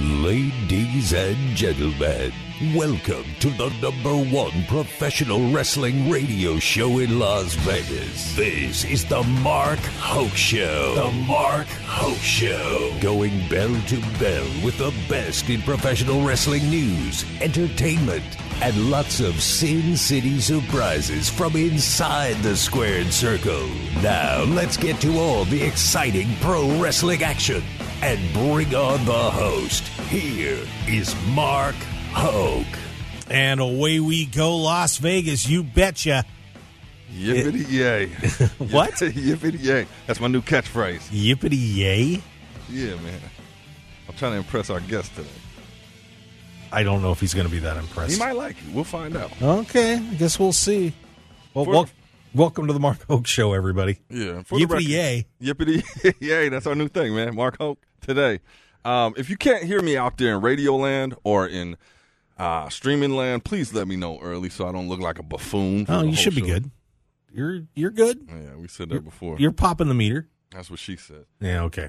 Ladies and gentlemen, welcome to the number one professional wrestling radio show in Las Vegas. This is the Mark Hoke Show. The Mark Hoke Show. Going bell to bell with the best in professional wrestling news, entertainment, and lots of Sin City surprises from inside the squared circle. Now, let's get to all the exciting pro wrestling action and bring on the host. Here is Mark Hoke. And away we go, Las Vegas. You betcha. Yippity yay. What? Yippity yay. That's my new catchphrase. Yippity yay. Yeah, man. I'm trying to impress our guest today. I don't know if he's going to be that impressed. He might like you. We'll find out. Okay, I guess we'll see. Well, For- wel- welcome to the Mark Hoke Show, everybody. Yeah. For Yippity record- yay. Yippity yay. That's our new thing, man. Mark Hoke today. Um, if you can't hear me out there in Radio Land or in uh, streaming land, please let me know early so I don't look like a buffoon. Oh, you should be show. good. You're you're good. Yeah, we said that before. You're popping the meter. That's what she said. Yeah, okay.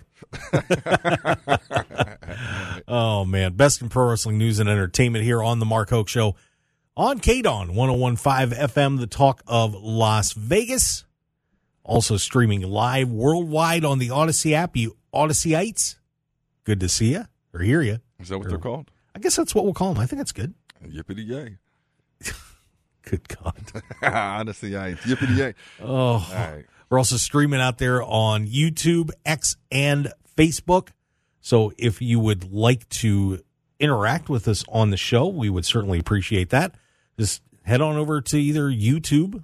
oh man, best in pro wrestling news and entertainment here on the Mark Hoke Show on KDAWN 1015 FM, the talk of Las Vegas. Also streaming live worldwide on the Audacy app. You Audacyites, good to see you or hear you. Is that what they're called? I guess that's what we'll call them. I think that's good. Yippity yay. Good God. Honestly, I yippity yay. Oh, right. We're also streaming out there on YouTube, X, and Facebook. So if you would like to interact with us on the show, we would certainly appreciate that. Just head on over to either YouTube,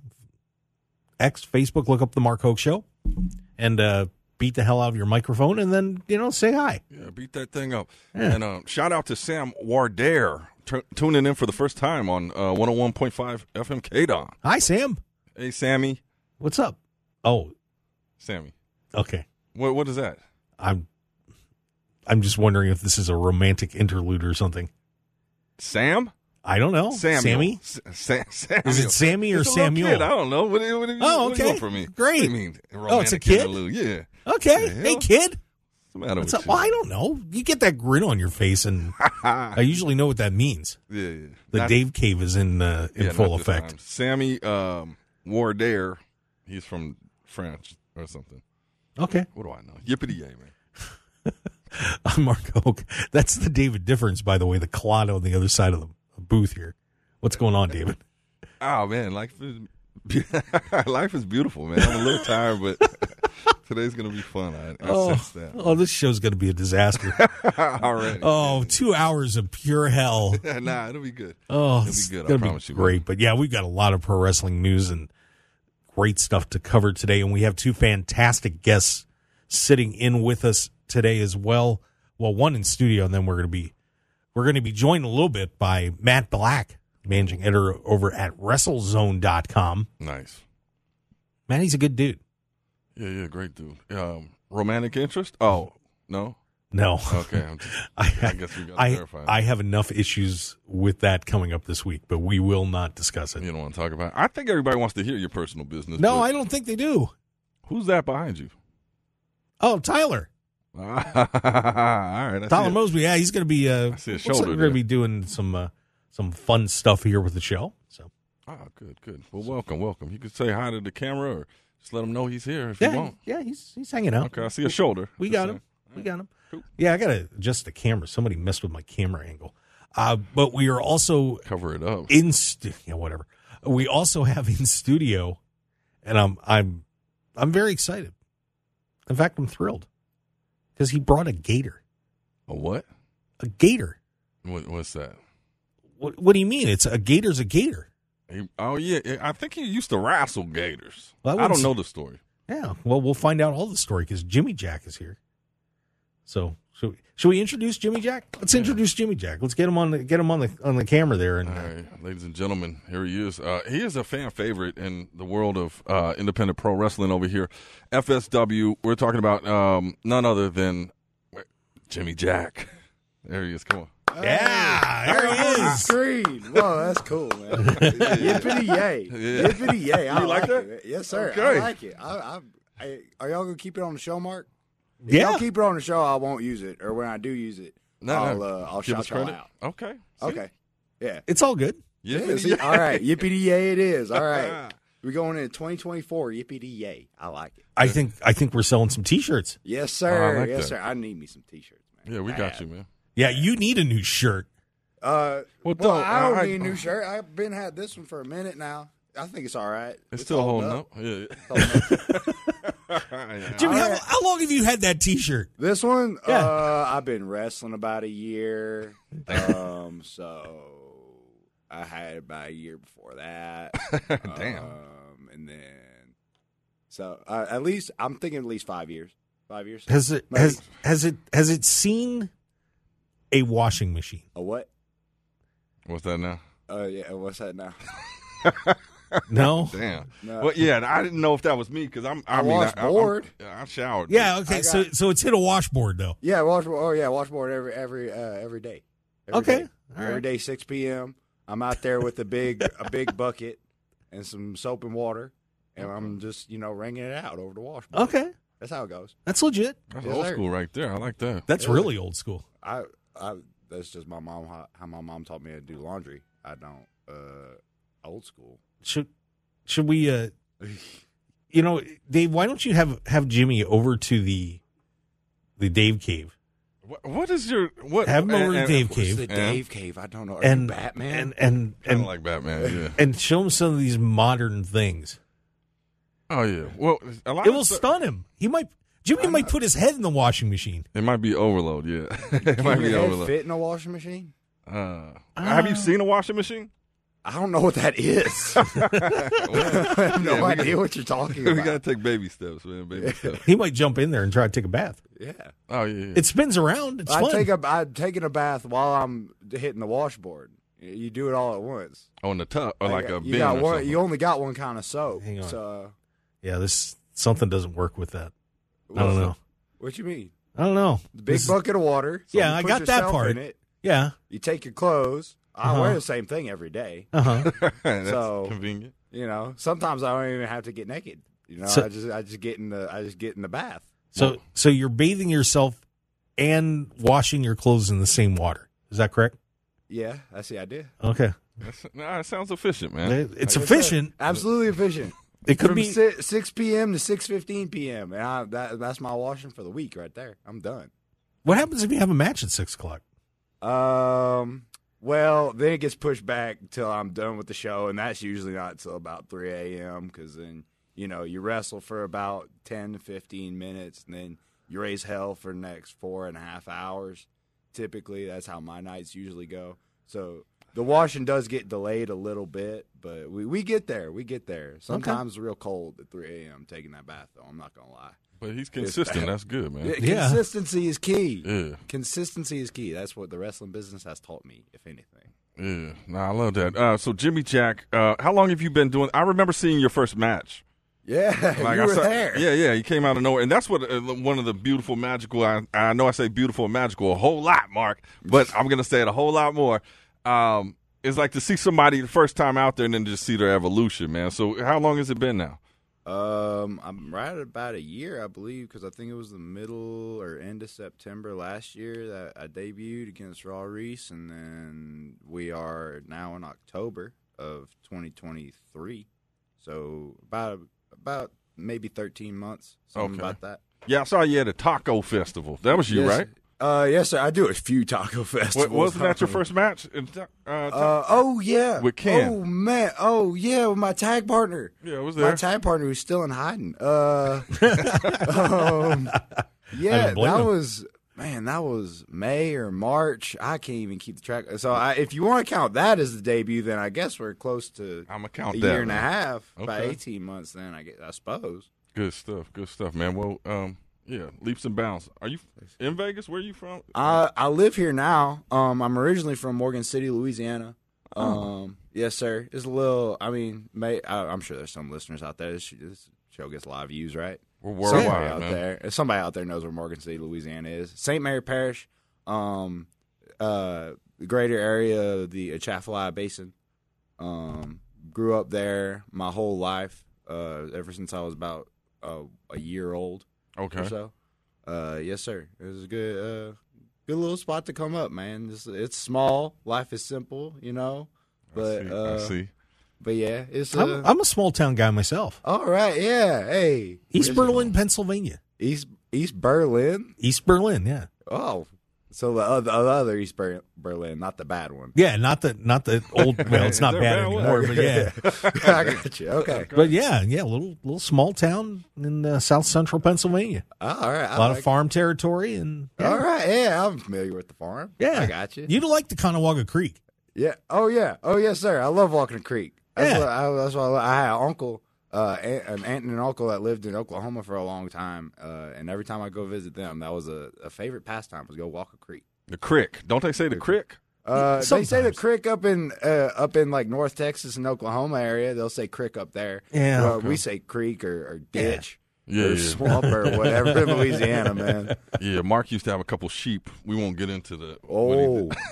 X, Facebook, look up the Mark Hoke Show, and uh, beat the hell out of your microphone, and then you know say hi. Yeah, beat that thing up. And um, shout out to Sam Wardare t- tuning in for the first time on uh, 101.5 FM KDAWN. Hi, Sam. Hey, Sammy. What's up? Oh, Sammy. okay. What What is that? I'm I'm just wondering if this is a romantic interlude or something. Sam? I don't know. Samuel. Sammy. S- Sa- Samuel. Is it Sammy or Samuel? Kid. I don't know. What, what, what, Oh, what do you okay. want from me? Great. What do you mean? Oh, it's a kid? interlude? Yeah. Okay. Hey, kid. What's the matter What's with up? you? Well, I don't know. You get that grin on your face, and I usually know what that means. yeah, yeah. The Not- Dave Cave is in uh, in yeah, full not this effect. time. Sammy um, Wardare. He's from France or something. Okay. What do I know? Yippity yay, man. I'm Mark Hoke. That's the David difference, by the way. The clod on the other side of the booth here. What's going on, David? Oh man, life is life is beautiful, man. I'm a little tired, but today's gonna be fun. I, I Oh, sense that oh, this show's going to be a disaster. already. oh, two hours of pure hell. nah, it'll be good. Oh, It'll be good. I promise you. great. But yeah, we've got a lot of pro wrestling news and great stuff to cover today, and we have two fantastic guests sitting in with us today as well. Well, one in studio, and then we're going to be we're going to be joined a little bit by Matt Black, managing editor over at WrestleZone.com. Nice. Man, he's a good dude. Yeah, yeah, great dude. Um, romantic interest? Oh no. No, Okay. Just, I, I guess we gotta I, clarify. I have enough issues with that coming up this week, but we will not discuss it. you don't want to talk about. It. I think everybody wants to hear your personal business. No, I don't think they do. Who's that behind you? Oh, Tyler. All right. Tyler. Mosby, yeah, he's going to be. Uh, I see a looks like we're going to be doing some uh, some fun stuff here with the show. So Ah, good, good. Well, welcome, welcome. You could say hi to the camera or just let him know he's here if you yeah, want. yeah, he's he's hanging out. Okay, I see a shoulder. We got saying. him. We got him. Cool. Yeah, I got to adjust the camera. Somebody messed with my camera angle. Uh, but we are also Cover it up. in stu- yeah, whatever. We also have in studio, and I'm I'm I'm very excited. In fact, I'm thrilled because he brought a gator. A what? A gator. what? What's that? What What do you mean? It's a gator's a gator. He, oh yeah, I think he used to wrestle gators. Well, I don't know the story. Yeah. Well, we'll find out all the story because Jimmy Jack is here. So, should we, should we introduce Jimmy Jack? Let's introduce Jimmy Jack. Let's get him on the get him on the on the camera there. And right, ladies and gentlemen, here he is. Uh, he is a fan favorite in the world of uh, independent pro wrestling over here. FSW. We're talking about um, none other than Jimmy Jack. There he is. Come on. Yeah, there he is. Screen. Whoa, that's cool, man. Yippity yay. Yeah. Yippity yay. I You like that? it. Yes, sir. Okay. I like it. I, I, I, are y'all going to keep it on the show, Mark? If Yeah. y'all keep it on the show, I won't use it. Or when I do use it, No, I'll no. uh, I'll Give shout us y'all credit. out. Okay. See? Okay. Yeah. It's all good. Yeah. Yeah, see, all right. Yippee yay it is. All right. We're going into 2024. Yippee yay. I like it. I think I think we're selling some T-shirts. Yes, sir. like yes, that. sir. I need me some t-shirts, man. Yeah, we got Bad. you, man. Yeah, you need a new shirt. Uh, Well, well, don't- I don't I- need a new shirt. I've been had this one for a minute now. I think it's all right. It's, still holding up. Yeah. Holding up. Jimmy, how, how long have you had that T-shirt? This one, Yeah. uh, I've been wrestling about a year. Um, so I had about a year before that. Damn. Um, and then, so uh, at least I'm thinking at least five years. Five years. Has it Maybe. has has it has it seen a washing machine? A what? What's that now? Uh, yeah. What's that now? No. Damn. No. Well, yeah, I didn't know if that was me because I'm. I, I mean, wash I, I'm- board. yeah, I showered. Yeah. Okay. got- so so it's hit a washboard though. Yeah, washboard. Oh yeah, washboard every every uh, every day. Every Okay. day. Every right. day, six p.m. I'm out there with a big a big bucket and some soap and water, and I'm just you know wringing it out over the washboard. Okay. That's how it goes. That's legit. That's Yes, old sir. school right there. I like that. That's really old school. I I that's just my mom how, how my mom taught me to do laundry. I don't uh old school. Should should we uh you know, Dave, why don't you have have Jimmy over to the the Dave cave? What, what is your what? Have him over and- to and- Dave Cave. the Yeah. Dave Cave? I don't know. Are and you Batman? and and Kind and, like Batman. Yeah. and show him some of these modern things. Oh yeah. Well, a lot It of will stuff- stun him. He might Jimmy might put his head in the washing machine. It might be overload. Yeah. it Can might your be head overload. fit in a washing machine? Uh, have you seen a washing machine? I don't know what that is. I have no Yeah, we idea got- what you're talking about. we about. gotta take baby steps, man. Baby steps. He might jump in there and try to take a bath. yeah. Oh yeah. yeah. It spins around. It's I fun. take a I'm taking a bath while I'm hitting the washboard. You do it all at once. on the tub or like a you bin got or one. something. You only got one kind of soap. Hang on. So yeah, this something doesn't work with that. I don't know. what you mean? I don't know. The big This is- bucket of water. So Yeah, you I put got that yourself part. In it. Yeah. You take your clothes. I Uh-huh. wear the same thing every day. Uh huh. That's So- convenient. You know, sometimes I don't even have to get naked. You know, So- I just I just get in the I just get in the bath. so so you're bathing yourself and washing your clothes in the same water. Is that correct? Yeah, that's the idea. Okay. That's, nah, it sounds efficient, man. It- It's Like I said, efficient. absolutely efficient. It could From be. si- six p.m. to six fifteen p.m. and I, that that's my washing for the week right there. I'm done. What happens if you have a match at six o'clock? Um. Well, then it gets pushed back till I'm done with the show, and that's usually not till about three a.m. Because then you know you wrestle for about ten to fifteen minutes, and then you raise hell for the next four and a half hours. Typically, that's how my nights usually go. So the washing does get delayed a little bit, but we, we get there. We get there. Sometimes real cold at three a.m. Taking that bath, though. I'm not gonna lie. But he's consistent. That's good, man. Yeah. Consistency is key. Yeah. Consistency is key. That's what the wrestling business has taught me, if anything. Yeah, nah, I love that. Uh, so Jimmy Jack, uh, how long have you been doing? I remember seeing your first match. Yeah, Like you I were saw- there. Yeah, yeah, he came out of nowhere, and that's what uh, one of the beautiful, magical. I, I know I say beautiful and magical a whole lot, Mark, but I'm gonna say it a whole lot more. Um, it's like to see somebody the first time out there, and then just see their evolution, man. So how long has it been now? Um, I'm right at about a year, I believe, because I think it was the middle or end of September last year that I debuted against Raw Reese, and then we are now in October of 2023. So about about maybe 13 months, something Okay. about that. Yeah, I saw you at a taco festival. That was you, yes, right? Uh, yes, sir. I do a few taco festivals. What, wasn't that your first match? In ta- uh, ta- Uh, oh yeah, With Ken. Oh man, oh yeah, with my tag partner. yeah, it was My tag partner who's still in hiding. Uh, um, yeah, that him. was man. That was May or March. I can't even keep the track. So, I, if you want to count that as the debut, then I guess we're close to I'm gonna a count that. year and a man. half, about eighteen months. Then I guess I suppose. Good stuff. Good stuff, man. Well, um, yeah, leaps and bounds. Are you in Vegas? Where are you from? I I live here now. Um, I'm originally from Morgan City, Louisiana. Oh. Um, yes, sir. It's a little. I mean, may, I, I'm sure there's some listeners out there. This, this show gets a lot of views, right? We're somebody worldwide, out man. there. if Somebody out there knows where Morgan City, Louisiana is. St. Mary Parish, um, uh, the greater area of the Atchafalaya Basin. Um, grew up there my whole life. Uh, ever since I was about uh, a year old Okay. so. Uh, yes, sir. It was a good, uh, good little spot to come up, man. It's, it's small. Life is simple, you know. But see, uh, I see. but yeah, it's I'm, uh, I'm a small town guy myself. all right. Yeah, hey, East Berlin, Pennsylvania. East East Berlin. East Berlin, yeah. Oh, so the other, the other East Berlin, not the bad one. Yeah, not the not the old well, it's not bad bad anymore, but yeah. I got you. Okay. But yeah, yeah, little little small town in uh, south central Pennsylvania. Oh, all right. I A lot like- of farm territory and yeah. All right. Yeah, I'm familiar with the farm. Yeah. I got you. You'd like the Conewaga Creek. Yeah. Oh yeah. Oh yes, sir. I love walking the creek. That's Yeah. what I, that's why I, I had an uncle, uh, an aunt and an uncle that lived in Oklahoma for a long time, uh, and every time I go visit them, that was a, a favorite pastime was go walk a creek. The crick. Don't they say the crick? Uh, they say the Sometimes. creek up in uh, up in like North Texas and Oklahoma area. They'll say creek up there. Yeah. Uh, we say creek or, or ditch Yeah, or yeah. swamp or whatever in Louisiana, man. Yeah, Mark used to have a couple sheep. We won't get into the. Oh,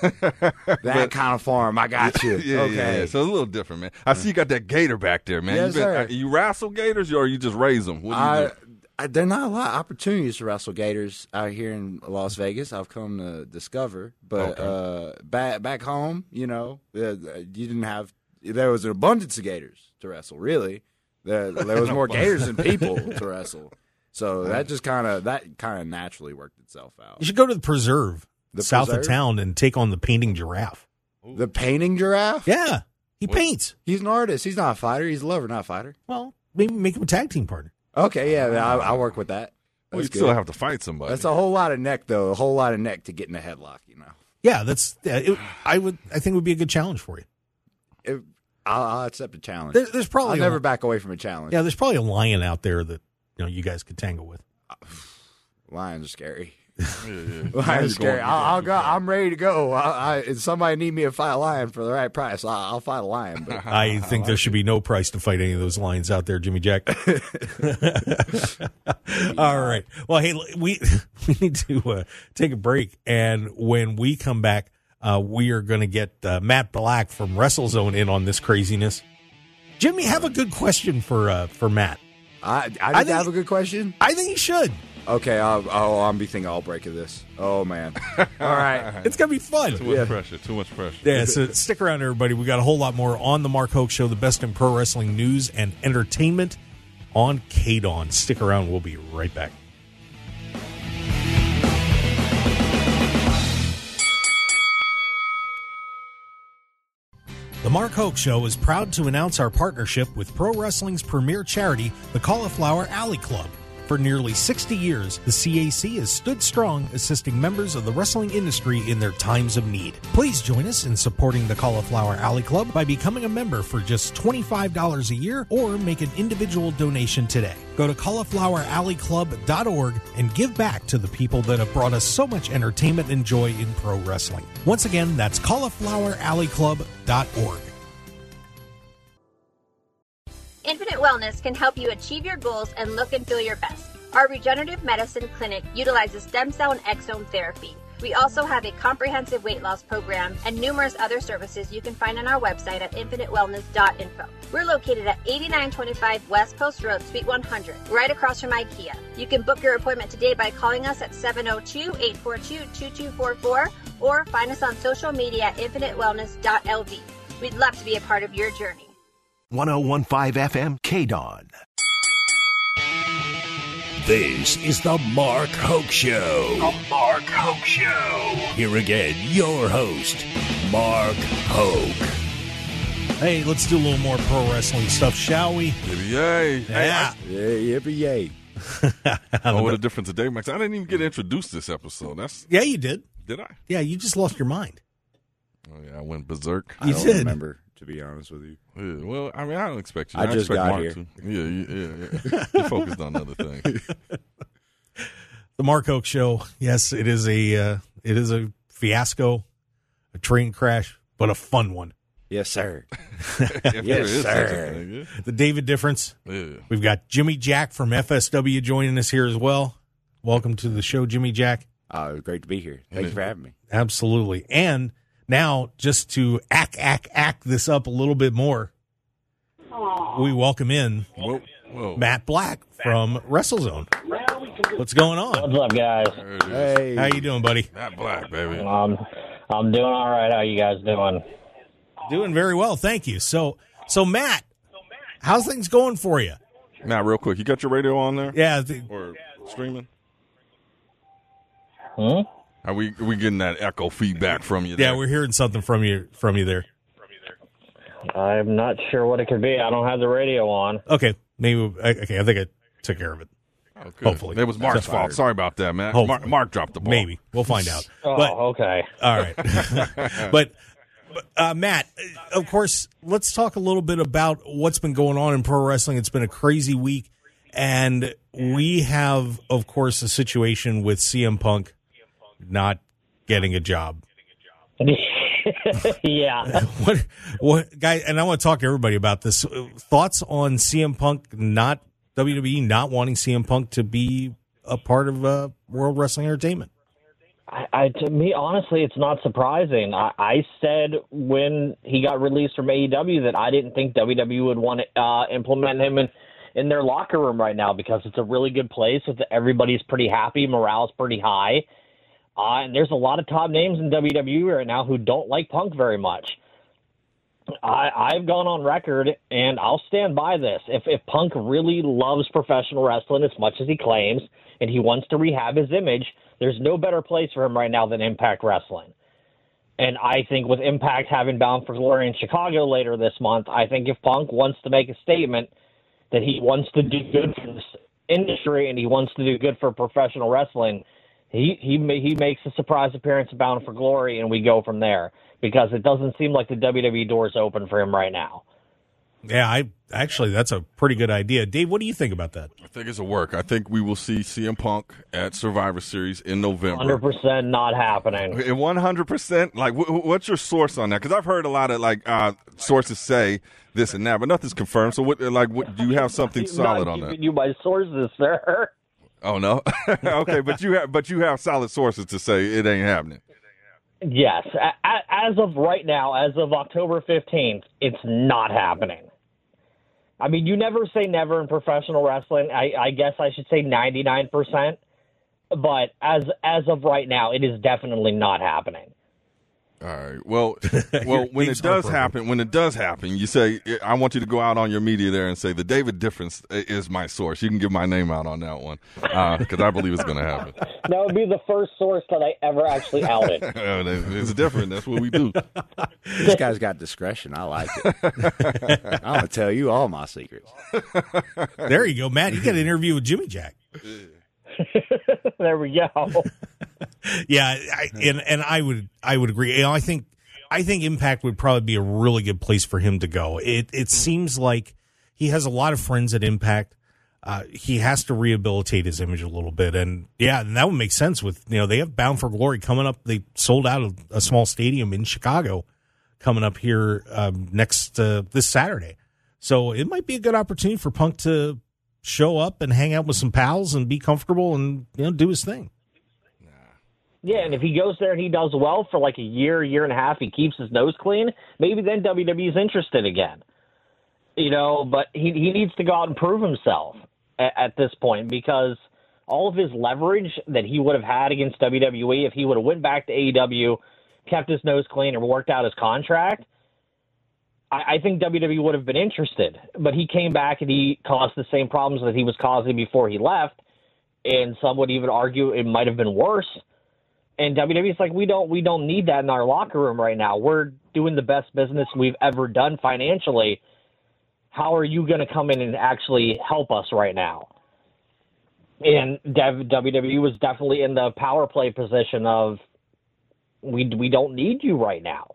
that kind of farm. I got you. Yeah, okay. yeah, yeah. So it's a little different, man. I see you got that gator back there, man. Yes, you, sir. uh, you wrestle gators or you just raise them? What do you I, do? I, there are not a lot of opportunities to wrestle gators out here in Las Vegas. I've come to discover, but uh, back back home, you know, uh, you didn't have. There was an abundance of gators to wrestle. Really, there, there was more gators than people to wrestle. So that just kind of that kind of naturally worked itself out. You should go to the preserve The south preserve? of town and take on the painting giraffe. The painting giraffe. Yeah, he paints. He's an artist. He's not a fighter. He's a lover, not a fighter. Well, maybe make him a tag team partner. Okay, yeah, I, I work with that. Well, you That's still good. have to fight somebody. That's a whole lot of neck, though. A whole lot of neck to get in a headlock. You know. Yeah, that's. Yeah, it, I would. I think it would be a good challenge for you. If, I'll, I'll accept a challenge. There, there's I'll probably never back away from a challenge. yeah. There's probably a lion out there that you know you guys could tangle with. Lions are scary. yeah, yeah. Now Lions you're scary. I'll, I'll go. I'm ready to go. I, I, if somebody need me to fight a lion for the right price, I'll, I'll fight a lion. But I think there should be no price to fight any of those lions out there, Jimmy Jack. All right. Well, hey, we we need to uh, take a break, and when we come back, uh, we are going to get uh, Matt Black from WrestleZone in on this craziness. Jimmy, have a good question for uh, for Matt. I, I, I think- have a good question. I think he should. Okay, I'll, I'll, I'm be thinking all break of this. Oh man. All right. It's gonna be fun. Too much Yeah. pressure. Too much pressure. Yeah, so stick around, everybody. We got a whole lot more on the Mark Hoke Show, the best in pro wrestling news and entertainment on KDAWN. Stick around. We'll be right back. The Mark Hoke Show is proud to announce our partnership with pro wrestling's premier charity, the Cauliflower Alley Club. For nearly 60 years, the CAC has stood strong, assisting members of the wrestling industry in their times of need. Please join us in supporting the Cauliflower Alley Club by becoming a member for just $25 a year or make an individual donation today. Go to caulifloweralleyclub.org and give back to the people that have brought us so much entertainment and joy in pro wrestling. Once again, that's caulifloweralleyclub.org. Infinite Wellness can help you achieve your goals and look and feel your best. Our regenerative medicine clinic utilizes stem cell and exome therapy. We also have a comprehensive weight loss program and numerous other services you can find on our website at infinitewellness.info. We're located at 8925 West Post Road, Suite 100, right across from IKEA. You can book your appointment today by calling us at 702-842-2244 or find us on social media at infinitewellness.lv. We'd love to be a part of your journey. 1015 FM KDAWN. This is the Mark Hoke Show. The Mark Hoke Show. Here again, your host, Mark Hoke. Hey, let's do a little more pro wrestling stuff, shall we? Yay. Yeah. Yeah, yippee yay. Oh, what a difference today, Max. I didn't even get introduced this episode. That's Yeah, you did. did I? Yeah, you just lost your mind. Oh yeah, I went berserk. I You don't did. remember, to be honest with you. Yeah, well, I mean, I don't expect you. I just expect got Mark here. To. Yeah, yeah, yeah. you focused on other things. The Mark Hoke Show. Yes, it is a uh, it is a fiasco, a train crash, but a fun one. Yes, sir. If Yes, is such a sir. thing, The David difference. yeah. yeah. We've got Jimmy Jack from FSW joining us here as well. Welcome to the show, Jimmy Jack. Uh, great to be here. Thank you for having me. Absolutely. And now, just to act, act, act this up a little bit more, we welcome in Whoa, whoa. Matt Black from WrestleZone. What's going on? What's up, guys? There it is. Hey, How you doing, buddy? Matt Black, baby. Um, I'm doing all right. How you guys doing? Doing very well, thank you. So, so Matt, how's things going for you? Matt, real quick, you got your radio on there Yeah, the, or streaming? Hmm? Are we are we getting that echo feedback from you? yeah, we're hearing something from you from you there. I'm not sure what it could be. I don't have the radio on. Okay, maybe okay. I think I took care of it. Oh, hopefully. It was Mark's That's fault. Sorry about that, Matt. Hopefully. Mark, Mark dropped the ball. Maybe we'll find out. Oh, But okay. all right, but. but, Uh, Matt, of course, let's talk a little bit about what's been going on in pro wrestling. It's been a crazy week, and we have, of course, a situation with CM Punk not getting a job. yeah. what what guy and I want to talk to everybody about this. Thoughts on CM Punk not WWE not wanting CM Punk to be a part of uh, World Wrestling Entertainment? I, I, to me, honestly, it's not surprising. I, I said when he got released from AEW that I didn't think WWE would want to uh, implement him in, in their locker room right now because it's a really good place. Everybody's pretty happy, morale's pretty high, uh, and there's a lot of top names in WWE right now who don't like Punk very much. I, I've gone on record, and I'll stand by this. If if Punk really loves professional wrestling as much as he claims, and he wants to rehab his image, there's no better place for him right now than Impact Wrestling. And I think with Impact having Bound for Glory in Chicago later this month, I think if Punk wants to make a statement that he wants to do good for this industry and he wants to do good for professional wrestling, he he he makes a surprise appearance at Bound for Glory, and we go from there because it doesn't seem like the WWE door is open for him right now. Yeah, I actually that's a pretty good idea. Dave, what do you think about that? I think it's a work. I think we will see CM Punk at Survivor Series in November. Hundred percent not happening. And one hundred percent. Like, wh- wh- what's your source on that? Because I've heard a lot of like uh, sources say this and that, but nothing's confirmed. So, what? Like, what, do you have something solid not on that? You my sources, sir. Oh no. okay, but you have but you have solid sources to say it ain't happening. Yes, as of right now, as of October fifteenth, it's not happening. I mean, you never say never in professional wrestling. I, I guess I should say ninety nine percent, but as as of right now, it is definitely not happening. All right. Well, well, when it does happen, when it does happen, you say, "I want you to go out on your media there and say the David Difference is my source." You can give my name out on that one because I believe it's going to happen. That would be the first source that I ever actually outed. Uh, it's different. That's what we do. this guy's got discretion. I like it. I'm gonna tell you all my secrets. There you go, Matt. You got an interview with Jimmy Jack. there we go. Yeah, I, and and I would I would agree. You know, I think I think Impact would probably be a really good place for him to go. It it seems like he has a lot of friends at Impact. Uh, he has to rehabilitate his image a little bit, and yeah, and that would make sense. With you know they have Bound for Glory coming up. They sold out a, a small stadium in Chicago coming up here um, next uh, this Saturday, so it might be a good opportunity for Punk to show up and hang out with some pals and be comfortable and you know do his thing. Yeah, and if he goes there and he does well for like a year, year and a half, he keeps his nose clean, maybe then WWE's interested again. You know, but he he needs to go out and prove himself at, at this point because all of his leverage that he would have had against WWE if he would have went back to AEW, kept his nose clean, and worked out his contract, I, I think WWE would have been interested. But he came back and he caused the same problems that he was causing before he left, and some would even argue it might have been worse and WWE's like we don't we don't need that in our locker room right now. We're doing the best business we've ever done financially. How are you going to come in and actually help us right now? And WWE was definitely in the power play position of we we don't need you right now.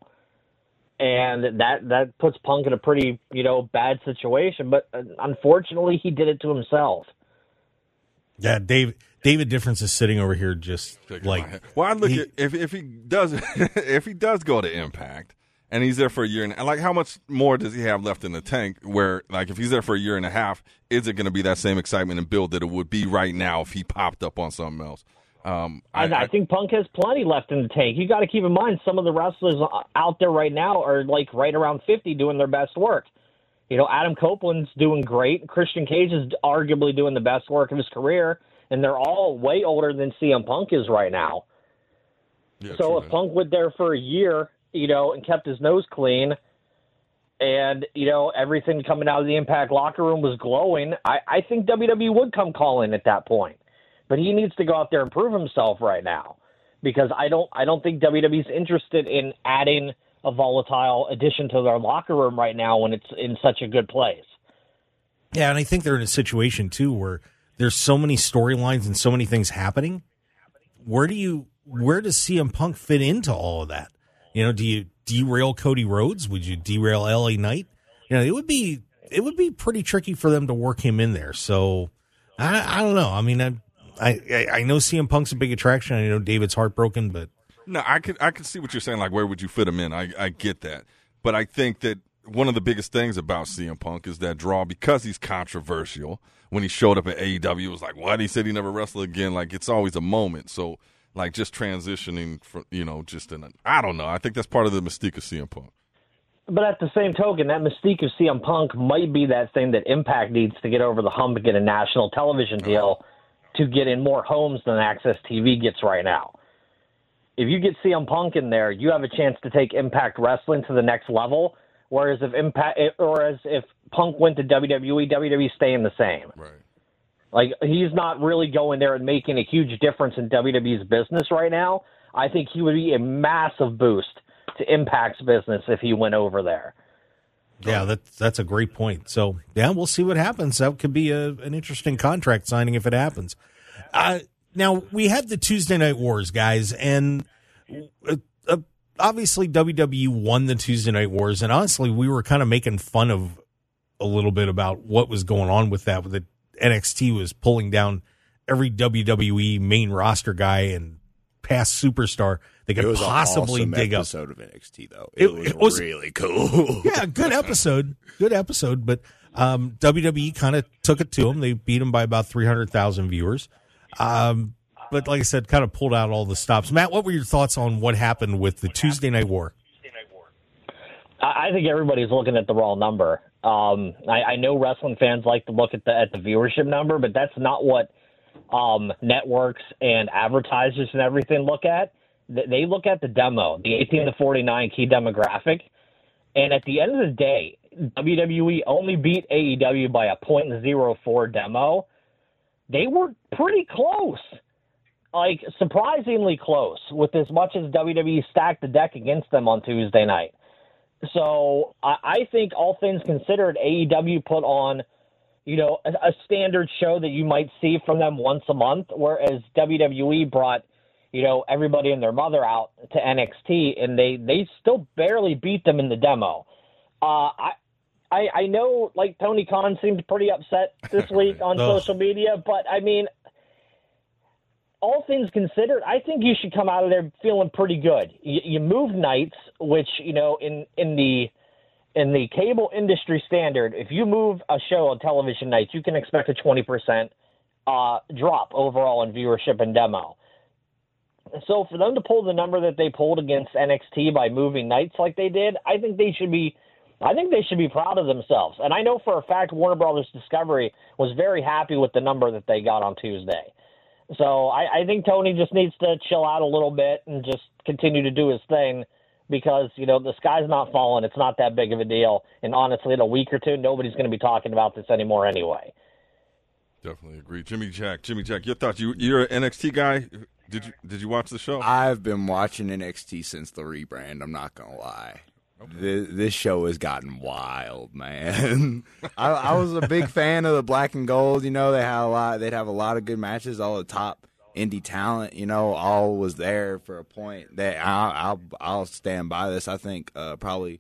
And that that puts Punk in a pretty, you know, bad situation, but uh, unfortunately he did it to himself. Yeah, Dave. David Difference is sitting over here just Shaking like well, I look he- at if if he does if he does go to Impact and he's there for a year and like how much more does he have left in the tank? Where like if he's there for a year and a half, is it going to be that same excitement and build that it would be right now if he popped up on something else? Um, I, I think Punk has plenty left in the tank. You got to keep in mind some of the wrestlers out there right now are like right around 50 doing their best work. You know, Adam Copeland's doing great. Christian Cage is arguably doing the best work of his career. and they're all way older than CM Punk is right now. Yeah, so if that. Punk went there for a year, you know, and kept his nose clean, and you know everything coming out of the Impact locker room was glowing, I, I think WWE would come calling at that point. But he needs to go out there and prove himself right now, because I don't I don't think WWE's interested in adding a volatile addition to their locker room right now when it's in such a good place. Yeah, and I think they're in a situation too where there's so many storylines and so many things happening. Where do you where does CM Punk fit into all of that? You know, do you derail Cody Rhodes? Would you derail LA Knight? You know, it would be it would be pretty tricky for them to work him in there. So I, I don't know. I mean, I, I I know CM Punk's a big attraction. I know David's heartbroken, but No, I could I could see what you're saying. Like, where would you fit him in? I I get that, but I think that one of the biggest things about CM Punk is that draw because he's controversial. When he showed up at AEW, it was like, what? He said he never wrestled again. Like, it's always a moment. So, like, just transitioning from, you know, just in a, I don't know. I think that's part of the mystique of CM Punk. But at the same token, that mystique of CM Punk might be that thing that Impact needs to get over the hump and get a national television uh-huh. deal to get in more homes than AXS TV gets right now. If you get CM Punk in there, you have a chance to take Impact Wrestling to the next level. Whereas if Impact, eh, or as if Punk went to WWE, WWE staying the same. Right. Like he's not really going there and making a huge difference in WWE's business right now. I think he would be a massive boost to Impact's business if he went over there. Yeah, that's that's a great point. So yeah, we'll see what happens. That could be a, an interesting contract signing if it happens. Uh, now we had the Tuesday Night Wars, guys, and uh, uh, obviously WWE won the Tuesday Night Wars, and honestly, we were kind of making fun of a little bit about what was going on with that. That NXT was pulling down every WWE main roster guy and past superstar they It could was possibly an awesome dig up. episode of NXT though. It- It, was, it was- really cool. yeah, good episode. Good episode. But um, WWE kind of took it to them. They beat them by about 300,000 viewers. Um, but like I said, kind of pulled out all the stops. Matt, what were your thoughts on what happened with the Tuesday Night War? I I think everybody's looking at the wrong number. Um, I, I know wrestling fans like to look at the at the viewership number, but that's not what um, networks and advertisers and everything look at. They look at the demo, the 18 to 49 key demographic, and at the end of the day, WWE only beat AEW by a .04 demo. They were pretty close, like surprisingly close, with as much as WWE stacked the deck against them on Tuesday night. So I, I think, all things considered, AEW put on, you know, a, a standard show that you might see from them once a month, whereas WWE brought, you know, everybody and their mother out to NXT, and they they still barely beat them in the demo. Uh, I. I, I know, like Tony Khan seemed pretty upset this week on social media, but I mean, all things considered, I think you should come out of there feeling pretty good. You, you move nights, which you know in in the in the cable industry standard, if you move a show on television nights, you can expect a twenty percent uh, drop overall in viewership and demo. So for them to pull the number that they pulled against NXT by moving nights like they did, I think they should be. I think they should be proud of themselves. And I know for a fact Warner Brothers Discovery was very happy with the number that they got on Tuesday. So I, I think Tony just needs to chill out a little bit and just continue to do his thing because, you know, the sky's not falling. It's not that big of a deal. And honestly, in a week or two, nobody's going to be talking about this anymore anyway. Definitely agree. Jimmy Jack, Jimmy Jack, your thoughts? You you're an NXT guy. Did you did you watch the show? I've been watching NXT since the rebrand. I'm not gonna lie. This, this show has gotten wild, man. I, I was a big fan of the black and gold. You know, they had a lot. They'd have a lot of good matches. All the top indie talent, you know, all was there for a point. That I'll I'll, I'll stand by this. I think uh, probably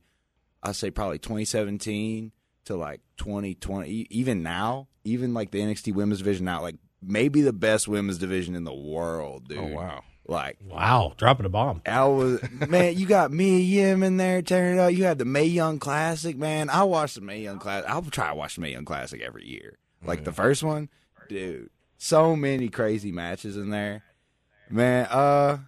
I say probably 2017 to like 2020. e- Even now, even like the NXT Women's Division now, like maybe the best women's division in the world, dude. oh wow. Like Wow, dropping a bomb. I was man, you got Mia Yim in there tearing it up. You had the Mae Young Classic, man. I watch the Mae Young Classic. I'll try to watch the Mae Young Classic every year. Like the first one, dude. So many crazy matches in there, man. Uh,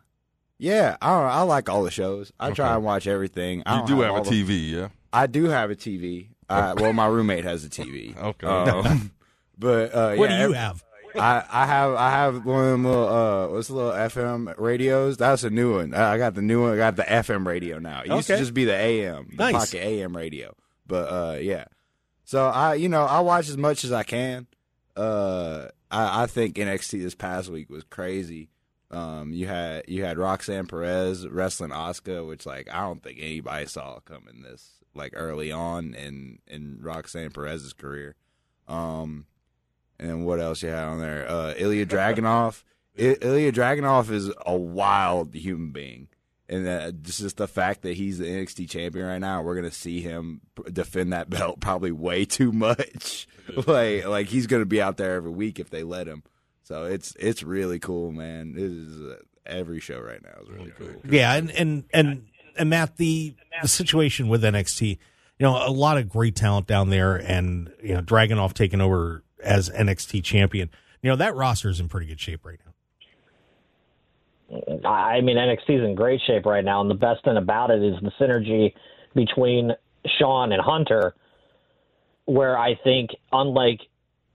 yeah, I don't know, I like all the shows. I try and watch everything. I You do have a all the- TV, yeah. I do have a TV. Uh, well, my roommate has a TV. Okay. Um, but uh, What yeah, do you have? I, I have I have one of them little uh what's the little FM radios? That's a new one. I got the new one. I got the FM radio now. It used Okay. to just be the AM, the Nice. pocket AM radio. But uh yeah. So I you know, I watch as much as I can. Uh I, I think NXT this past week was crazy. Um you had you had Roxanne Perez wrestling Asuka, which like I don't think anybody saw coming this like early on in in Roxanne Perez's career. Um and what else you had on there? Uh, Ilja Dragunov. I- Ilja Dragunov is a wild human being, and uh, just the fact that he's the NXT champion right now, we're gonna see him defend that belt probably way too much. like like he's gonna be out there every week if they let him. So it's it's really cool, man. It is uh, every show right now is really cool. Yeah, and and and and Matt, the the situation with NXT, you know, a lot of great talent down there, and you know, Dragunov taking over as NXT champion. You know, that roster is in pretty good shape right now. I mean, NXT is in great shape right now, and the best thing about it is the synergy between Shawn and Hunter, where I think, unlike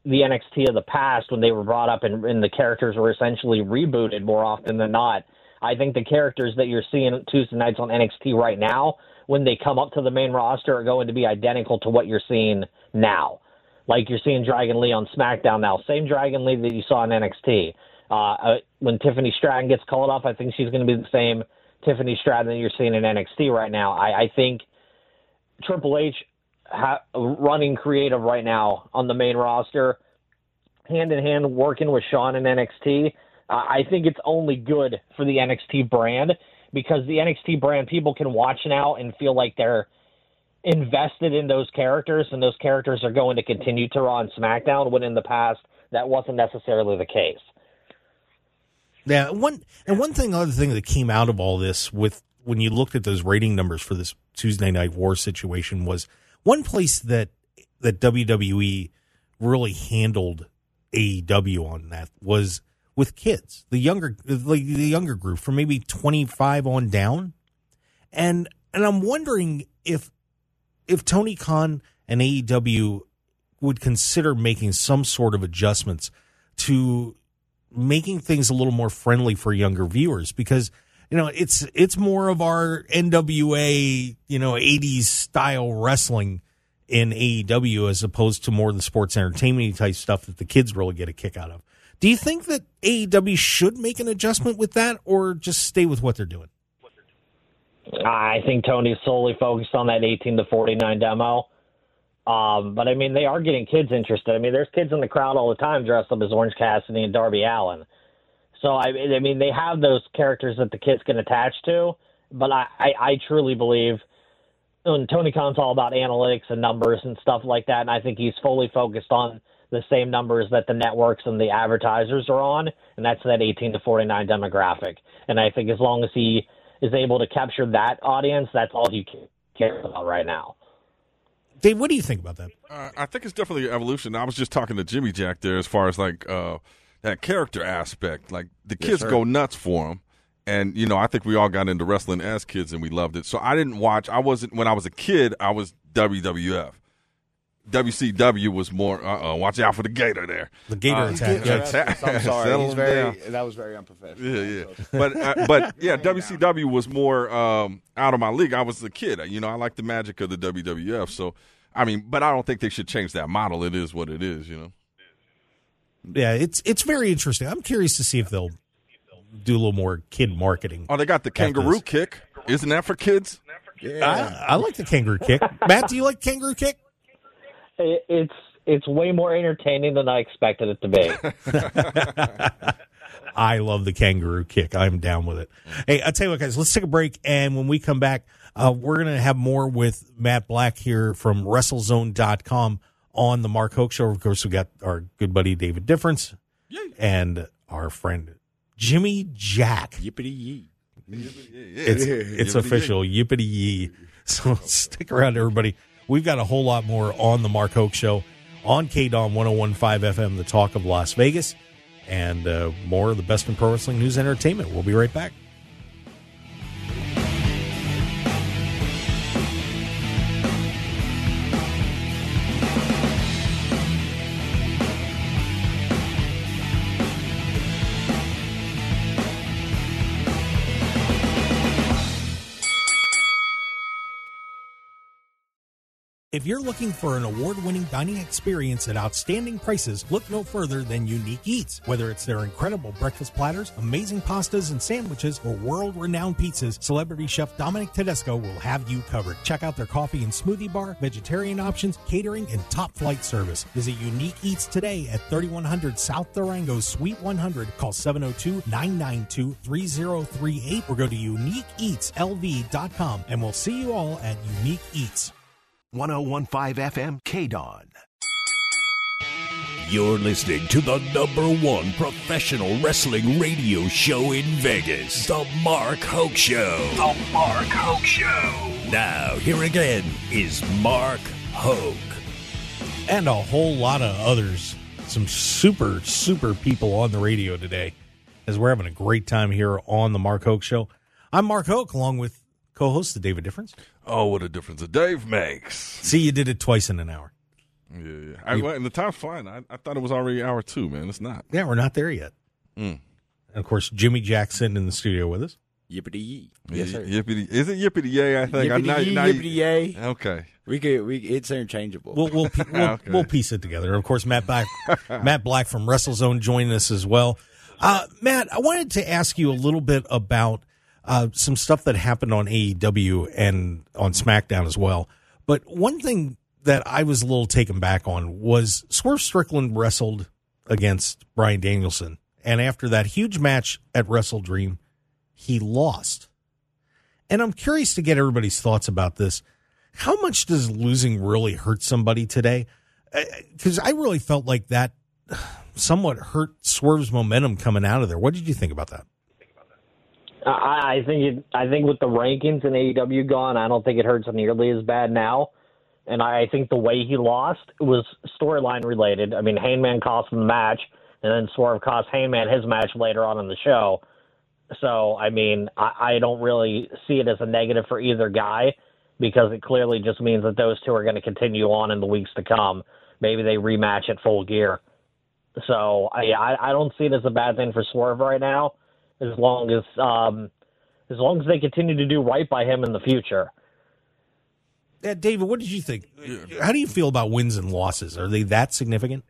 the NXT of the past, when they were brought up and, and the characters were essentially rebooted more often than not, I think the characters that you're seeing Tuesday nights on NXT right now, when they come up to the main roster, are going to be identical to what you're seeing now. Like you're seeing Dragon Lee on SmackDown now, same Dragon Lee that you saw in NXT. Uh, uh, when Tiffany Stratton gets called up, I think she's going to be the same Tiffany Stratton that you're seeing in NXT right now. I, I think Triple H ha- running creative right now on the main roster, hand in hand working with Shawn in NXT. Uh, I think it's only good for the NXT brand because the NXT brand people can watch now and feel like they're invested in those characters, and those characters are going to continue to run SmackDown. When in the past that wasn't necessarily the case. Yeah, one and one thing, other thing that came out of all this with when you looked at those rating numbers for this Tuesday Night War situation was one place that that WWE really handled AEW on that was with kids, the younger like the younger group from maybe twenty five on down, and and I'm wondering if if Tony Khan and AEW would consider making some sort of adjustments to making things a little more friendly for younger viewers because you know it's it's more of our NWA you know 80s style wrestling in AEW as opposed to more of the sports entertainment type stuff that the kids really get a kick out of. Do you think that AEW should make an adjustment with that or just stay with what they're doing? I think Tony's solely focused on that 18 to 49 demo. Um, but I mean, they are getting kids interested. I mean, there's kids in the crowd all the time dressed up as Orange Cassidy and Darby Allin. So I, I mean, they have those characters that the kids can attach to. But I, I, I truly believe, and Tony Khan's all about analytics and numbers and stuff like that. And I think he's fully focused on the same numbers that the networks and the advertisers are on, and that's that 18 to 49 demographic. And I think as long as he is able to capture that audience, that's all he cares about right now. Dave, what do you think about that? Uh, I think it's definitely evolution. I was just talking to Jimmy Jack there as far as like uh, that character aspect. Like the kids sir. go nuts for him. And, you know, I think we all got into wrestling as kids and we loved it. So I didn't watch, I wasn't, when I was a kid, I was WWF. WCW was more, uh oh, watch out for the gator there. The Gator Uh, attack. yeah, attack. I'm sorry. He's very, that was very unprofessional. Yeah, yeah. But uh, but yeah, WCW was more um, out of my league. I was a kid. You know, I like the magic of the WWF. So, I mean, but I don't think they should change that model. It is what it is. You know. Yeah, it's it's very interesting. I'm curious to see if they'll do a little more kid marketing. Oh, they got the kangaroo kick. Isn't that for kids? I, I like the kangaroo kick. Matt, do you like kangaroo kick? It, it's it's way more entertaining than I expected it to be. I love the kangaroo kick. I'm down with it. Hey, I'll tell you what, guys, let's take a break. And when we come back, uh, we're going to have more with Matt Black here from WrestleZone.com on the Mark Hoke Show. Of course, we got our good buddy David Difference and our friend Jimmy Jack. Yippity yee. It's, it's official. Yippity yee. So stick around, everybody. We've got a whole lot more on the Mark Hoke Show on KDAWN 1015 FM, the talk of Las Vegas, and uh, more of the best in pro wrestling news entertainment. We'll be right back. If you're looking for an award winning dining experience at outstanding prices, look no further than Unique Eats. Whether it's their incredible breakfast platters, amazing pastas and sandwiches, or world renowned pizzas, celebrity chef Dominic Tedesco will have you covered. Check out their coffee and smoothie bar, vegetarian options, catering, and top flight service. Visit Unique Eats today at 3100 South Durango, Suite 100. Call 702 992 3038 or go to uniqueeatslv.com and we'll see you all at Unique Eats. 1015 FM KDAWN. You're listening to the number one professional wrestling radio show in Vegas, The Mark Hoke Show. The Mark Hoke Show. Now, here again is Mark Hoke. and a whole lot of others. Some super, super people on the radio today as we're having a great time here on the Mark Hoke Show. I'm Mark Hoke, along with co host David Difference. Oh, what a difference a Dave makes. See, you did it twice in an hour. Yeah, yeah. I, well, and the time's flying. I, I thought it was already hour two, man. It's not. Yeah, we're not there yet. Mm. And of course, Jimmy Jackson in the studio with us. Yippity yee. Y- Yes, sir. Yippity, is it yippity yay? I think. I- Yippity now- yee, now yippity yay. Okay. We could. We. It's interchangeable. We'll we'll we'll, Okay. we'll piece it together. Of course, Matt Black, Matt Black from WrestleZone joining us as well. Uh, Matt, I wanted to ask you a little bit about uh, some stuff that happened on AEW and on SmackDown as well. But one thing that I was a little taken back on was Swerve Strickland wrestled against Bryan Danielson, and after that huge match at WrestleDream, he lost. And I'm curious to get everybody's thoughts about this. How much does losing really hurt somebody today? Because I really felt like that somewhat hurt Swerve's momentum coming out of there. What did you think about that? I, I think it, I think with the rankings in AEW gone, I don't think it hurts nearly as bad now. And I, think the way he lost was storyline related. I mean, Hangman cost him the match, and then Swerve cost Hangman his match later on in the show. So, I mean, I, I don't really see it as a negative for either guy because it clearly just means that those two are going to continue on in the weeks to come. Maybe they rematch at full gear. So, I I don't see it as a bad thing for Swerve right now, as long as um, as long as they continue to do right by him in the future. Yeah, David, what did you think? How do you feel about wins and losses? Are they that significant?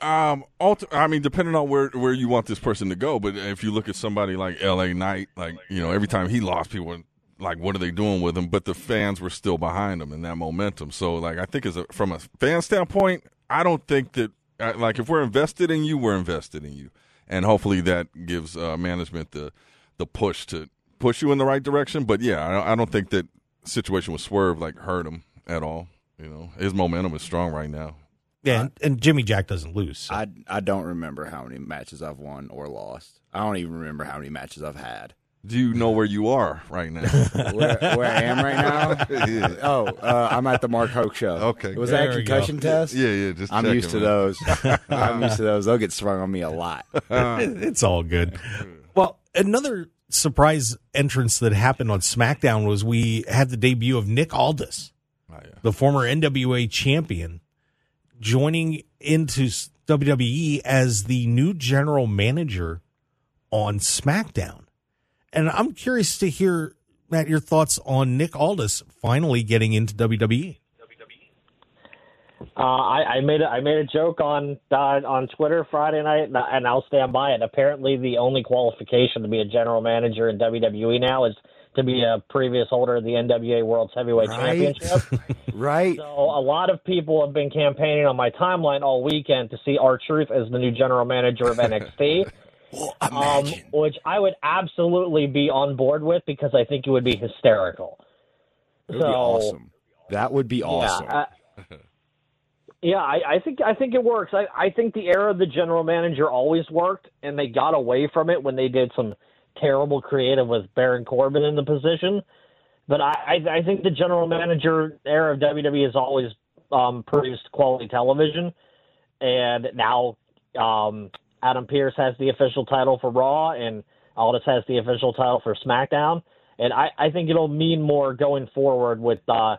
Um, ulti- I mean, depending on where where you want this person to go, but if you look at somebody like L.A. Knight, like you know, every time he lost, people were like, "What are they doing with him?" But the fans were still behind him in that momentum. So, like, I think as a, from a fan standpoint, I don't think that uh, like if we're invested in you, we're invested in you, and hopefully that gives uh, management the the push to push you in the right direction. But yeah, I don't, I don't think that situation with Swerve like hurt him at all. You know, his momentum is strong right now. Yeah, and, and Jimmy Jack doesn't lose. so- I I don't remember how many matches I've won or lost. I don't even remember how many matches I've had. Do you know where you are right now? Where, where I am right now? yeah. Oh, uh, I'm at the Mark Hoke show. Okay, Was that a we go. concussion test? Yeah, yeah. Just I'm checking, used to man. those. I'm used to those. They'll get sprung on me a lot. it's all good. Well, another surprise entrance that happened on SmackDown was we had the debut of Nick Aldis, Oh, yeah. the former NWA champion, joining into WWE as the new general manager on SmackDown. And I'm curious to hear, Matt, your thoughts on Nick Aldis finally getting into. WWE. Uh, I, I made a, I made a joke on uh, on Twitter Friday night, and, I- and I'll stand by it. Apparently, the only qualification to be a general manager in WWE now is to be a previous holder of the NWA World's Heavyweight Right. Championship. Right? So a lot of people have been campaigning on my timeline all weekend to see R Truth as the new general manager of NXT. Um, which I would absolutely be on board with because I think it would be hysterical. That would be awesome. That would be awesome. Yeah, I, yeah, I, I think I think it works. I, I think the era of the general manager always worked, and they got away from it when they did some terrible creative with Baron Corbin in the position. But I, I, I think the general manager era of WWE has always um, produced quality television, and now um, Adam Pearce has the official title for Raw, and Aldis has the official title for SmackDown. And I, I think it'll mean more going forward with uh,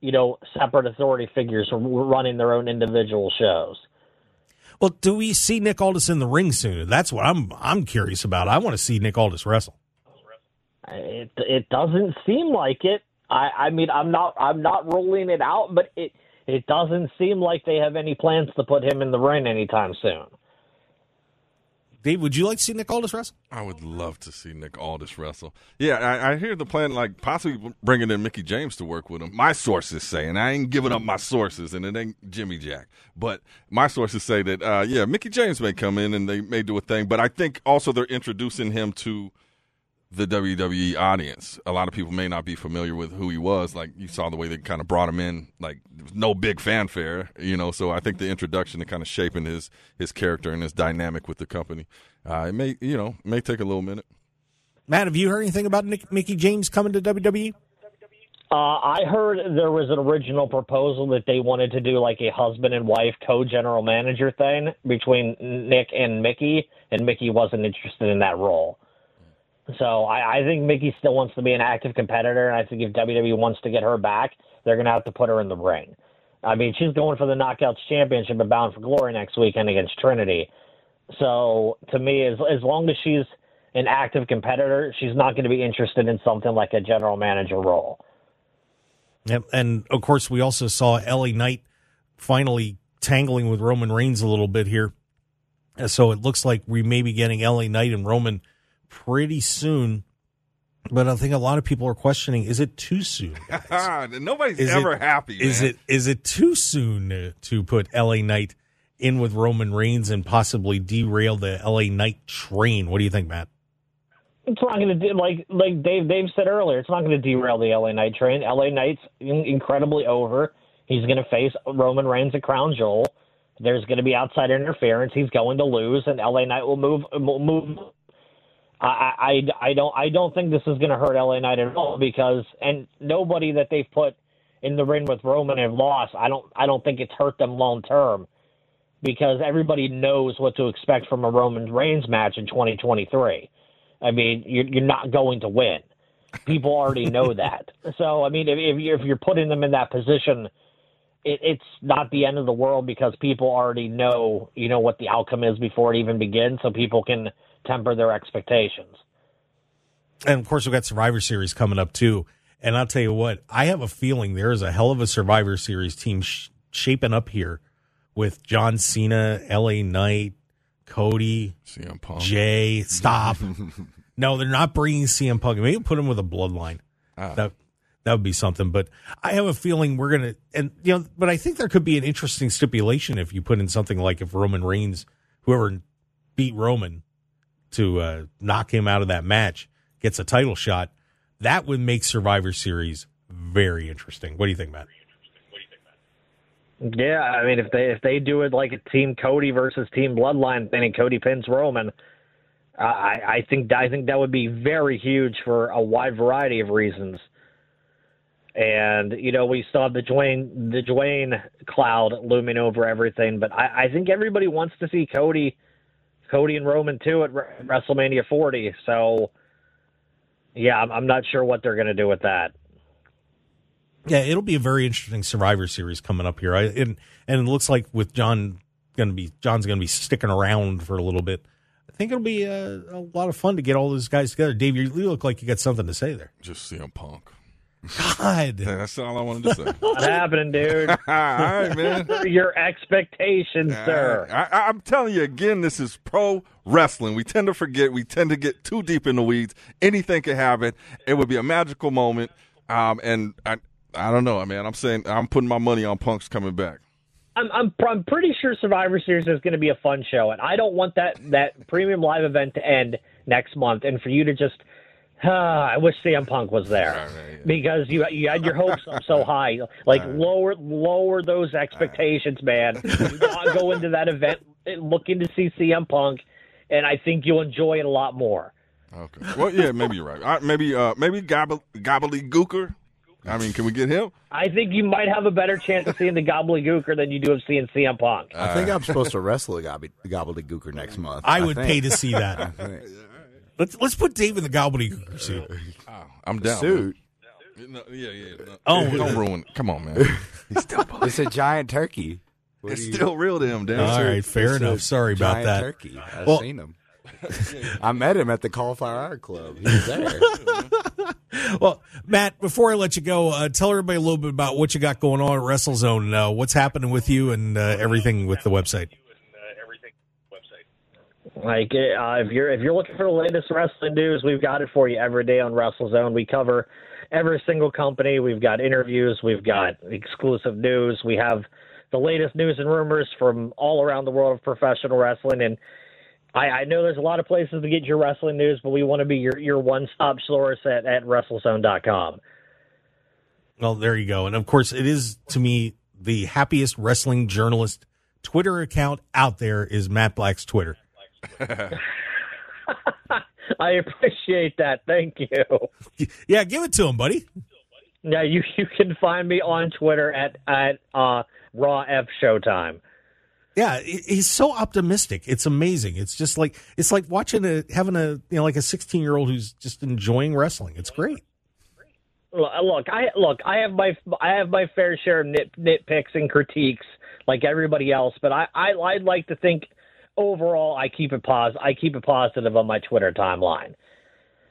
you know, separate authority figures running their own individual shows. Well, do we see Nick Aldis in the ring soon? That's what I'm I'm curious about. I want to see Nick Aldis wrestle. It it doesn't seem like it. I, I mean, I'm not I'm not ruling it out, but it it doesn't seem like they have any plans to put him in the ring anytime soon. Dave, would you like to see Nick Aldis wrestle? I would love to see Nick Aldis wrestle. Yeah, I, I hear the plan, like possibly bringing in Mickie James to work with him. My sources say, and I ain't giving up my sources, and it ain't Jimmy Jack, but my sources say that, uh, yeah, Mickie James may come in and they may do a thing, but I think also they're introducing him to the WWE audience. A lot of people may not be familiar with who he was. Like you saw the way they kind of brought him in, like there was no big fanfare, you know. So I think the introduction and kind of shaping his his character and his dynamic with the company, uh, it may you know may take a little minute. Matt, have you heard anything about Nick, Mickie James coming to WWE? Uh, I heard there was an original proposal that they wanted to do like a husband and wife co-general manager thing between Nick and Mickie, and Mickie wasn't interested in that role. So I, I think Mickie still wants to be an active competitor, and I think if WWE wants to get her back, they're going to have to put her in the ring. I mean, she's going for the Knockouts Championship and Bound for Glory next weekend against Trinity. So to me, as as long as she's an active competitor, she's not going to be interested in something like a general manager role. Yep. And of course, we also saw LA Knight finally tangling with Roman Reigns a little bit here. So it looks like we may be getting LA Knight and Roman pretty soon. But I think a lot of people are questioning: Is it too soon? Nobody's Is ever it- happy. Is it is it too soon to, to put LA Knight in with Roman Reigns and possibly derail the LA Knight train? What do you think, Matt? It's not going to do like like Dave Dave said earlier. It's not going to derail the LA Knight train. LA Knight's in- incredibly over. He's going to face Roman Reigns at Crown Jewel. There's going to be outside interference. He's going to lose, and LA Knight will move will move. I, I I don't I don't think this is going to hurt LA Knight at all because and nobody that they've put in the ring with Roman have lost. I don't I don't think it's hurt them long term because everybody knows what to expect from a Roman Reigns match in 2023. I mean, you're, you're not going to win. People already know that. So, I mean, if, if, you're, if you're putting them in that position, it, it's not the end of the world because people already know, you know, what the outcome is before it even begins, so people can temper their expectations. And of course, we've got Survivor Series coming up too. And I'll tell you what, I have a feeling there is a hell of a Survivor Series team sh- shaping up here with John Cena, LA Knight, Cody, CM Punk? Jay. Stop. no, they're not bringing CM Punk. Maybe put him with a bloodline. Ah. That that would be something. But I have a feeling we're gonna and you know, but I think there could be an interesting stipulation if you put in something like if Roman Reigns, whoever beat Roman to uh, knock him out of that match, gets a title shot. That would make Survivor Series very interesting. What do you think, Matt? Yeah, I mean, if they if they do it like a Team Cody versus Team Bloodline thing, and Cody pins Roman, I I think I think that would be very huge for a wide variety of reasons. And you know, we have the Dwayne the Dwayne cloud looming over everything, but I, I think everybody wants to see Cody, Cody and Roman too at WrestleMania 40. So, yeah, I'm, I'm not sure what they're going to do with that. Yeah, it'll be a very interesting Survivor Series coming up here. I, and and it looks like with John going to be John's going to be sticking around for a little bit. I think it'll be a, a lot of fun to get all those guys together. Dave, you, you look like you got something to say there. Just CM Punk. God, That's all I wanted to say. What's happening, dude? all right, man. Your expectations, sir. I, I, I'm telling you again, this is pro wrestling. We tend to forget. We tend to get too deep in the weeds. Anything could happen. It would be a magical moment. Um, and I, I don't know, man. I'm saying I'm putting my money on Punk's coming back. I'm, I'm I'm pretty sure Survivor Series is going to be a fun show, and I don't want that that premium live event to end next month, and for you to just. Ah, I wish CM Punk was there because you you had your hopes up so high. Like lower lower those expectations, man. Do not go into that event looking to see CM Punk, and I think you'll enjoy it a lot more. Okay. Well, yeah, maybe you're right. All right maybe, uh, maybe Gobble, Gobbledygooker. I mean, can we get him? I think you might have a better chance of seeing the gobbledygooker than you do of seeing CM Punk. I think I'm supposed to wrestle a gobby, gobbledygooker next month. I would think. pay to see that. let's let's put Dave in the gobbledygooker suit. I'm down. Suit. No, yeah, yeah. No. Oh. don't ruin. Come on, man. It's a giant turkey. What it's still real to him, damn. All right, It's fair a enough. Sorry about that. Turkey. I've Well- seen him. I met him at the Cauliflower Art Club. He was there. Well, Matt, before I let you go, uh, tell everybody a little bit about what you got going on at WrestleZone. Uh, what's happening with you and uh, everything with the website. Like uh, if you're if you're looking for the latest wrestling news, we've got it for you every day on WrestleZone. We cover every single company. We've got interviews, we've got exclusive news, we have the latest news and rumors from all around the world of professional wrestling. And I, I know there's a lot of places to get your wrestling news, but we want to be your, your one stop source at, at WrestleZone.com. Well, there you go. And of course, it is to me the happiest wrestling journalist Twitter account out there is Matt Black's Twitter. I appreciate that. Thank you. Yeah, give it to him, buddy. Yeah, you you can find me on Twitter at at uh, Raw F Showtime. Yeah, he's so optimistic. It's amazing. It's just like it's like watching a having a you know like a 16 year old who's just enjoying wrestling. It's great. Look, look, I look. I have my I have my fair share of nit, nitpicks and critiques, like everybody else. But I, I I'd like to think overall I keep it pos I keep it positive on my Twitter timeline.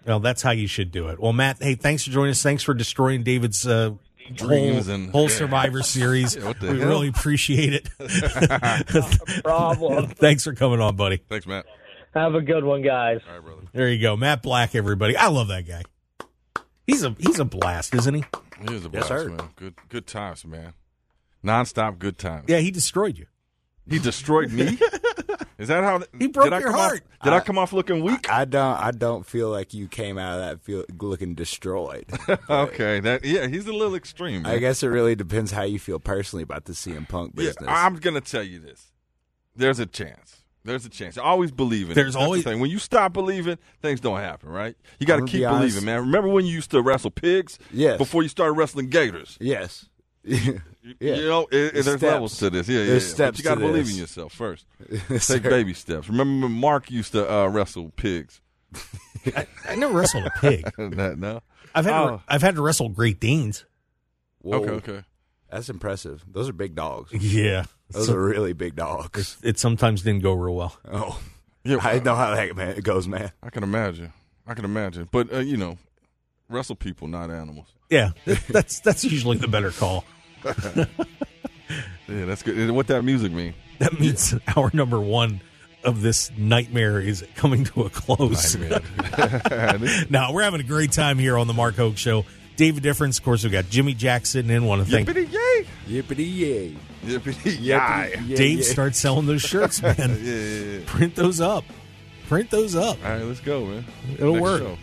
Well, that's how you should do it. Well, Matt, hey, thanks for joining us. Thanks for destroying David's uh, Dreams whole, and- whole yeah. Survivor series. Yeah, we hell? really appreciate it. Problem. thanks for coming on, buddy. Thanks, Matt. Have a good one, guys. All right, brother. There you go, Matt Black. Everybody, I love that guy. He's a he's a blast, isn't he? It is a blast, sir. man. Good, good times, man. Non-stop good times. Yeah, he destroyed you. He destroyed me. Is that how? He broke did your heart. Off, did I, come off looking weak? I don't. I don't feel like you came out of that feel, looking destroyed. okay, that yeah, he's a little extreme. I guess it really depends how you feel personally about the CM Punk Yeah, business. I'm gonna tell you this. There's a chance. There's a chance. Always believe in. There's it. That's the always- thing. when you stop believing, things don't happen. Right? You got to keep be believing, man. Remember when you used to wrestle pigs? Yes. Before you started wrestling gators. yes. Yeah. You know, it, it- there's Steps. levels to this. Yeah, yeah. There's yeah. steps but you got to believe this. in yourself first. Take sir. baby steps. Remember when Mark used to uh, wrestle pigs? I never wrestled a pig. That- no. I've had to, Oh. I've had to wrestle Great Danes. Whoa, Okay, okay. That's impressive. Those are big dogs. Yeah, Those So- are really big dogs. it sometimes didn't go real well. Oh, Yeah, I know how that man it goes, man. I can imagine. I can imagine. But uh, you know, wrestle people, not animals. Yeah, that's that's usually the better call. Yeah, that's good. And what that music mean? That means hour number one of this nightmare is coming to a close. now we're having a great time here on the Mark Hoke Show. David Difference, of course, we got Jimmy Jack sitting in. Want to thank Yippity yay! Yippity yay! Yippity Yippity yay! yay, Dave. yay. Start selling those shirts, man. Yeah, yeah, yeah. Print those up. Print those up. All right, let's go, man. It'll Next work. show.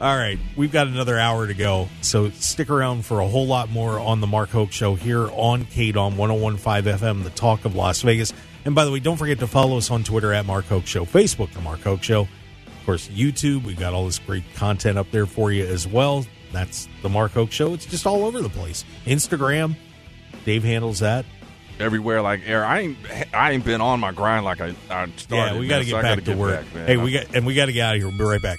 All right, we've got another hour to go, so stick around for a whole lot more on the Mark Hoke Show here on KDAWN 1015 FM, the talk of Las Vegas. And by the way, don't forget to follow us on Twitter at Mark Hoke Show, Facebook, the Mark Hoke Show. Of course, YouTube, we've got all this great content up there for you as well. That's the Mark Hoke Show. It's just all over the place. Instagram, Dave handles that. Everywhere like air. I ain't. I ain't been on my grind like I. I started. yeah, we got to get so back to work. back, hey, we got and we got to get out of here. We'll be right back.